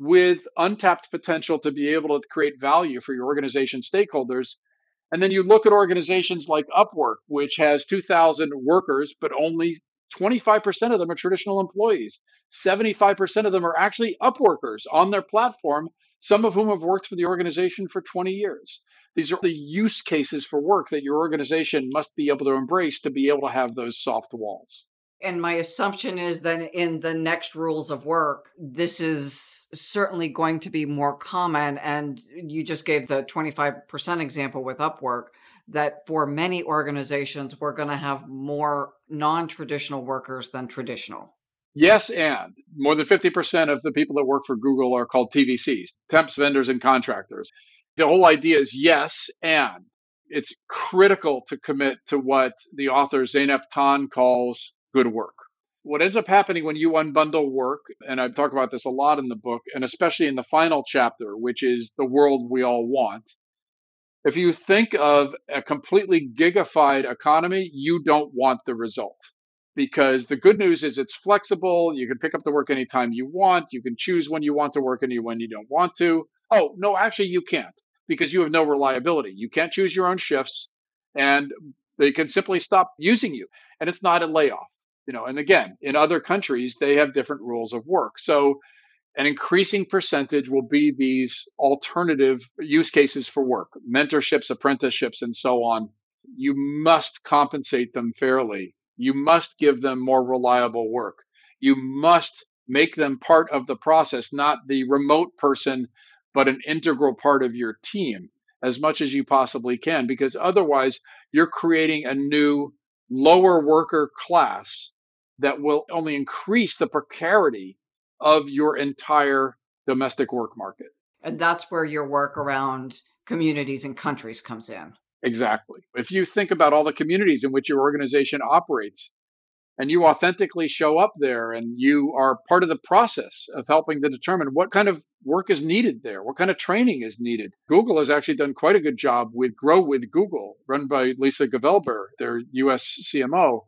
with untapped potential to be able to create value for your organization stakeholders. And then you look at organizations like Upwork, which has 2,000 workers, but only 25% of them are traditional employees. 75% of them are actually Upworkers on their platform, some of whom have worked for the organization for 20 years. These are the use cases for work that your organization must be able to embrace to be able to have those soft walls. And my assumption is that in the next rules of work, this is certainly going to be more common. And you just gave the 25% example with Upwork that for many organizations, we're going to have more non traditional workers than traditional. Yes, and more than 50% of the people that work for Google are called TVCs, temps, vendors, and contractors the whole idea is yes, and it's critical to commit to what the author Zeynep Ton calls good work. What ends up happening when you unbundle work, and I talk about this a lot in the book, and especially in the final chapter, which is the world we all want. If you think of a completely gigified economy, you don't want the result because the good news is it's flexible. You can pick up the work anytime you want. You can choose when you want to work and when you don't want to. Oh, no, actually, you can't because you have no reliability. You can't choose your own shifts and they can simply stop using you. And it's not a layoff, you know. And again, in other countries, they have different rules of work. So an increasing percentage will be these alternative use cases for work, mentorships, apprenticeships, and so on. You must compensate them fairly. You must give them more reliable work. You must make them part of the process, not the remote person, but an integral part of your team as much as you possibly can, because otherwise you're creating a new lower worker class that will only increase the precarity of your entire domestic work market. And that's where your work around communities and countries comes in. Exactly. If you think about all the communities in which your organization operates, and you authentically show up there and you are part of the process of helping to determine what kind of work is needed there, what kind of training is needed. Google has actually done quite a good job with Grow with Google, run by Lisa Gevelber, their US CMO.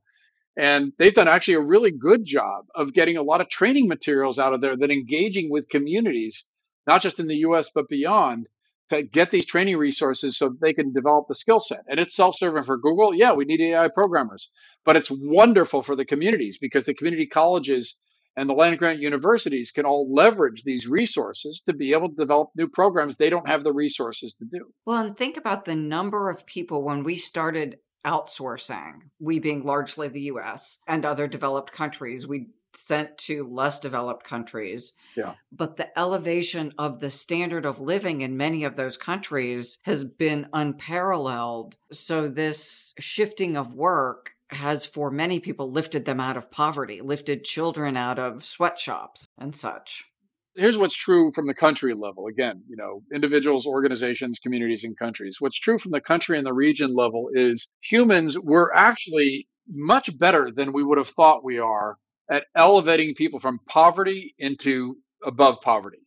And they've done actually a really good job of getting a lot of training materials out of there that engaging with communities, not just in the US, but beyond, to get these training resources so they can develop the skill set. And it's self serving for Google. Yeah, we need AI programmers, but it's wonderful for the communities because the community colleges and the land grant universities can all leverage these resources to be able to develop new programs they don't have the resources to do. Well, and think about the number of people when we started outsourcing, we being largely the US and other developed countries, we sent to less developed countries. Yeah. But the elevation of the standard of living in many of those countries has been unparalleled. So this shifting of work has for many people lifted them out of poverty, lifted children out of sweatshops and such here's what's true from the country level again you know individuals organizations communities and countries. What's true from the country and the region level is humans we're actually much better than we would have thought we are at elevating people from poverty into above poverty.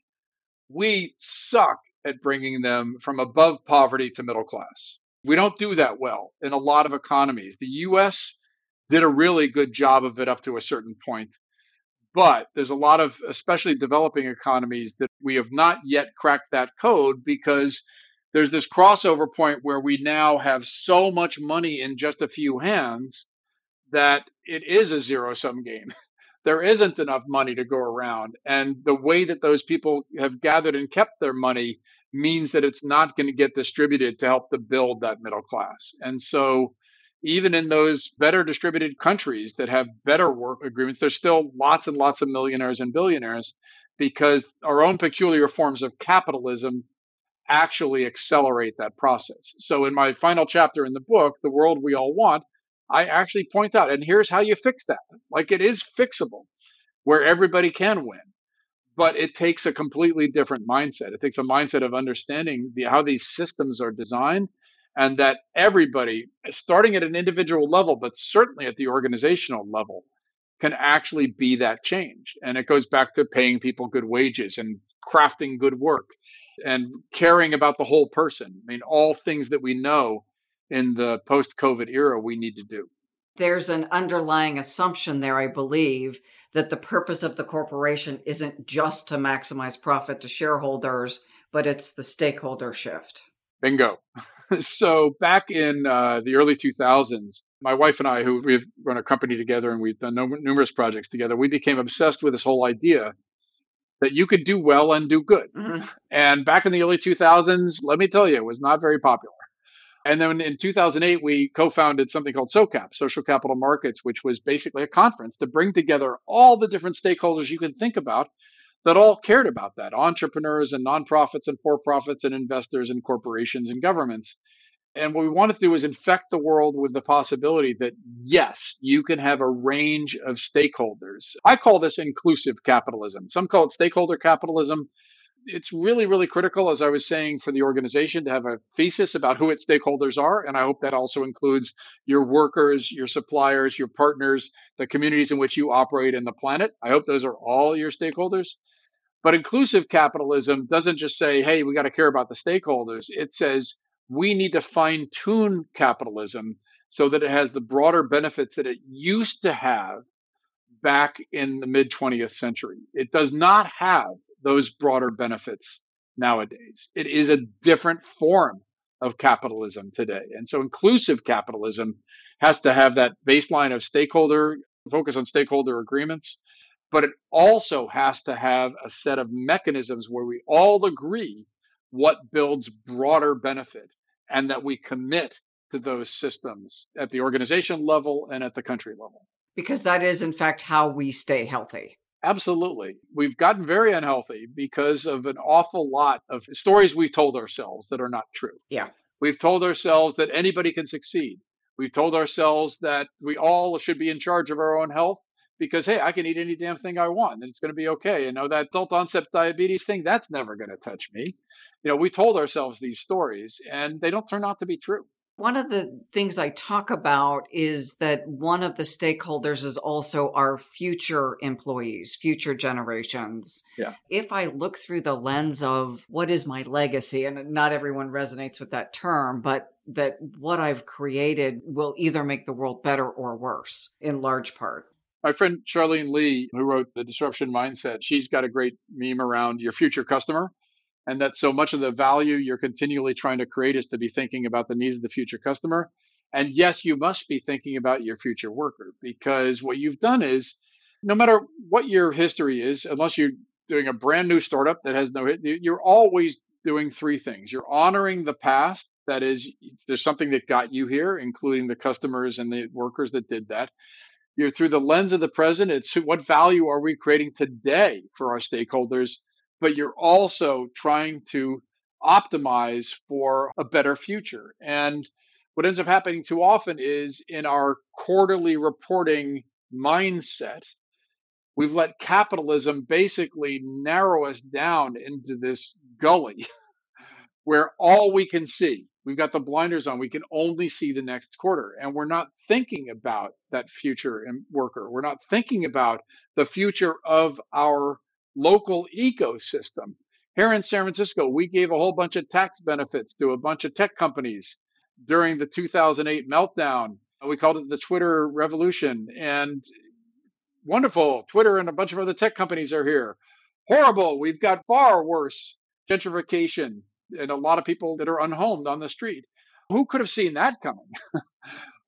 We suck at bringing them from above poverty to middle class. We don't do that well in a lot of economies. The us did a really good job of it up to a certain point but there's a lot of, especially developing economies, that we have not yet cracked that code because there's this crossover point where we now have so much money in just a few hands that it is a zero sum game. (laughs) There isn't enough money to go around. And the way that those people have gathered and kept their money means that it's not going to get distributed to help to build that middle class. And so even in those better distributed countries that have better work agreements, there's still lots and lots of millionaires and billionaires because our own peculiar forms of capitalism actually accelerate that process. So, in my final chapter in the book, The World We All Want, I actually point out, and here's how you fix that. Like it is fixable where everybody can win, but it takes a completely different mindset. It takes a mindset of understanding the, how these systems are designed and that everybody, starting at an individual level, but certainly at the organizational level, can actually be that change. And it goes back to paying people good wages and crafting good work and caring about the whole person. I mean, all things that we know in the post COVID era we need to do. There's an underlying assumption there, I believe, that the purpose of the corporation isn't just to maximize profit to shareholders, but it's the stakeholder shift. Bingo. (laughs) (laughs) so back in uh, the early 2000s, my wife and I, who we've run a company together and we've done numerous projects together, we became obsessed with this whole idea that you could do well and do good. Mm-hmm. (laughs) And back in the early 2000s, let me tell you, it was not very popular. And then in 2008, we co founded something called SOCAP, Social Capital Markets, which was basically a conference to bring together all the different stakeholders you can think about that all cared about that entrepreneurs and nonprofits and for profits and investors and corporations and governments. And what we wanted to do is infect the world with the possibility that, yes, you can have a range of stakeholders. I call this inclusive capitalism. Some call it stakeholder capitalism. It's really, really critical, as I was saying, for the organization to have a thesis about who its stakeholders are. And I hope that also includes your workers, your suppliers, your partners, the communities in which you operate in the planet. I hope those are all your stakeholders. But inclusive capitalism doesn't just say, hey, we got to care about the stakeholders. It says we need to fine tune capitalism so that it has the broader benefits that it used to have back in the mid 20th century. It does not have those broader benefits nowadays. It is a different form of capitalism today. And so inclusive capitalism has to have that baseline of stakeholder focus on stakeholder agreements but it also has to have a set of mechanisms where we all agree what builds broader benefit and that we commit to those systems at the organization level and at the country level. Because that is, in fact, how we stay healthy. Absolutely. We've gotten very unhealthy because of an awful lot of stories we've told ourselves that are not true. Yeah. We've told ourselves that anybody can succeed. We've told ourselves that we all should be in charge of our own health because, hey, I can eat any damn thing I want and it's going to be okay. You know, that adult onset diabetes thing, that's never going to touch me. You know, we told ourselves these stories and they don't turn out to be true. One of the things I talk about is that one of the stakeholders is also our future employees, future generations. Yeah. If I look through the lens of what is my legacy, and not everyone resonates with that term, but that what I've created will either make the world better or worse in large part. My friend Charlene Li, who wrote The Disruption Mindset, she's got a great meme around your future customer and that so much of the value you're continually trying to create is to be thinking about the needs of the future customer. And yes, you must be thinking about your future worker because what you've done is no matter what your history is, unless you're doing a brand new startup that has no, you're always doing three things. You're honoring the past. That is, there's something that got you here, including the customers and the workers that did that. You're through the lens of the present. It's what value are we creating today for our stakeholders? but you're also trying to optimize for a better future. And what ends up happening too often is in our quarterly reporting mindset, we've let capitalism basically narrow us down into this gully (laughs) where all we can see, we've got the blinders on, we can only see the next quarter. And we're not thinking about that future worker. We're not thinking about the future of our local ecosystem. Here in San Francisco, we gave a whole bunch of tax benefits to a bunch of tech companies during the 2008 meltdown. We called it the Twitter revolution. And wonderful, Twitter and a bunch of other tech companies are here. Horrible, we've got far worse gentrification and a lot of people that are unhomed on the street. Who could have seen that coming? (laughs)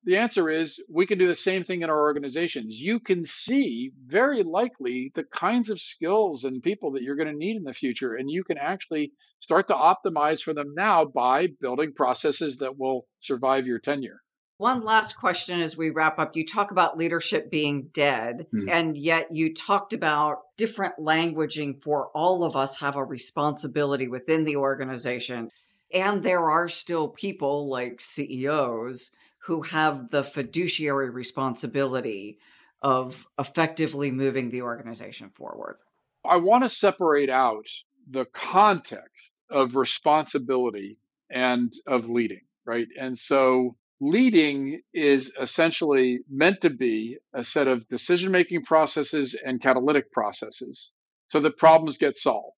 The answer is we can do the same thing in our organizations. You can see very likely the kinds of skills and people that you're going to need in the future, and you can actually start to optimize for them now by building processes that will survive your tenure. One last question as we wrap up. You talk about leadership being dead, mm-hmm. and yet you talked about different languaging for all of us have a responsibility within the organization. And there are still people like CEOs who have the fiduciary responsibility of effectively moving the organization forward? I want to separate out the context of responsibility and of leading, right? And so leading is essentially meant to be a set of decision making processes and catalytic processes so that problems get solved.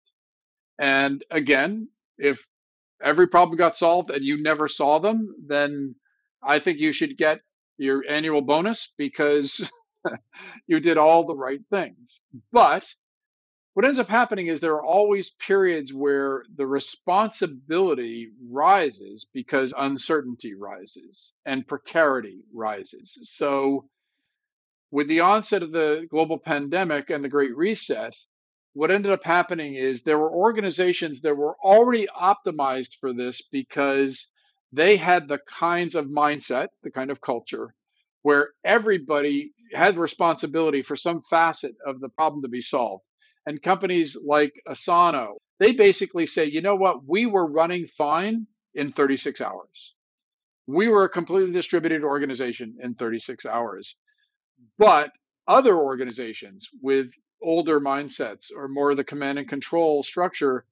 And again, if every problem got solved and you never saw them, then I think you should get your annual bonus because (laughs) you did all the right things. But what ends up happening is there are always periods where the responsibility rises because uncertainty rises and precarity rises. So, with the onset of the global pandemic and the Great Reset, what ended up happening is there were organizations that were already optimized for this because they had the kinds of mindset, the kind of culture where everybody had responsibility for some facet of the problem to be solved. And companies like Asana, they basically say, you know what, we were running fine in 36 hours. We were a completely distributed organization in 36 hours. But other organizations with older mindsets or more of the command and control structure,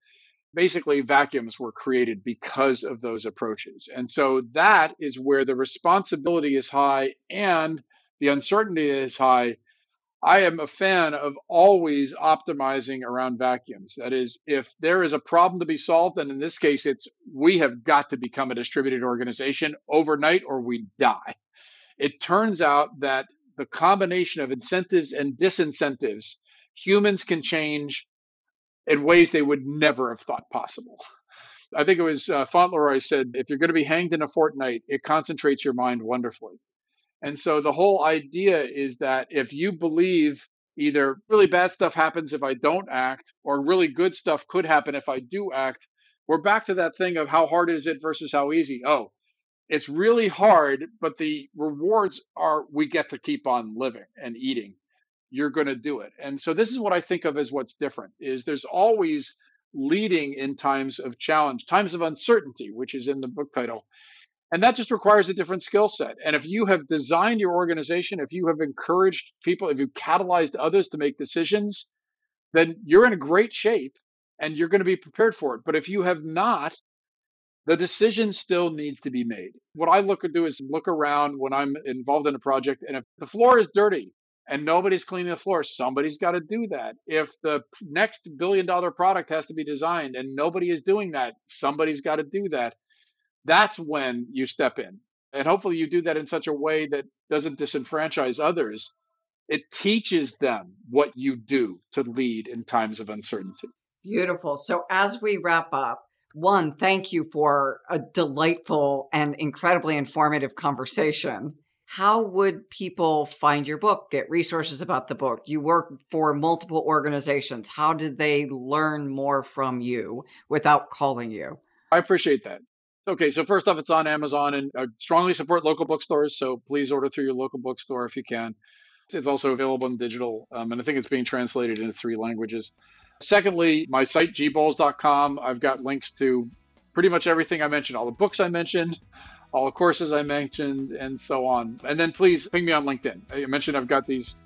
basically vacuums were created because of those approaches. And so that is where the responsibility is high and the uncertainty is high. I am a fan of always optimizing around vacuums. That is, if there is a problem to be solved, and in this case, it's we have got to become a distributed organization overnight or we die. It turns out that the combination of incentives and disincentives, humans can change in ways they would never have thought possible. I think it was uh, Fauntleroy said, if you're going to be hanged in a fortnight, it concentrates your mind wonderfully. And so the whole idea is that if you believe Either really bad stuff happens if I don't act, or really good stuff could happen if I do act. We're back to that thing of how hard is it versus how easy. Oh, it's really hard, but the rewards are we get to keep on living and eating. You're going to do it. And so this is what I think of as what's different is there's always leading in times of challenge, times of uncertainty, which is in the book title. And that just requires a different skill set. And if you have designed your organization, if you have encouraged people, if you've catalyzed others to make decisions, then you're in a great shape and you're going to be prepared for it. But if you have not, the decision still needs to be made. What I look to do is look around when I'm involved in a project, and if the floor is dirty and nobody's cleaning the floor, somebody's got to do that. If the next billion dollar product has to be designed and nobody is doing that, somebody's got to do that. That's when you step in. And hopefully you do that in such a way that doesn't disenfranchise others. It teaches them what you do to lead in times of uncertainty. Beautiful. So as we wrap up, one, thank you for a delightful and incredibly informative conversation. How would people find your book, get resources about the book? You work for multiple organizations. How did they learn more from you without calling you? I appreciate that. Okay, so first off, it's on Amazon and I strongly support local bookstores. So please order through your local bookstore if you can. It's also available in digital, um, and I think it's being translated into three languages. Secondly, my site, gbolles.com, I've got links to pretty much everything I mentioned, all the books I mentioned, all the courses I mentioned, and so on. And then please ping me on LinkedIn. I mentioned I've got these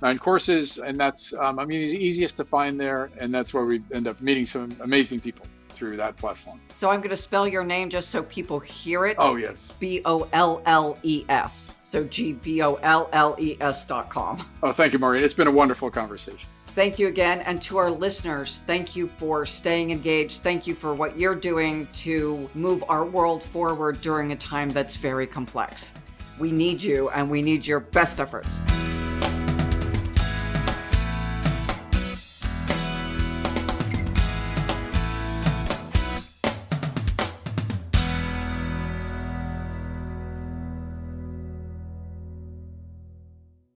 nine courses, and that's, um, I mean, easiest to find there, and that's where we end up meeting some amazing people through that platform. So I'm going to spell your name just so people hear it. Oh, yes. B O L L E S. So G B O L L E S dot com. Oh, thank you, Maureen. It's been a wonderful conversation. Thank you again. And to our listeners, thank you for staying engaged. Thank you for what you're doing to move our world forward during a time that's very complex. We need you and we need your best efforts.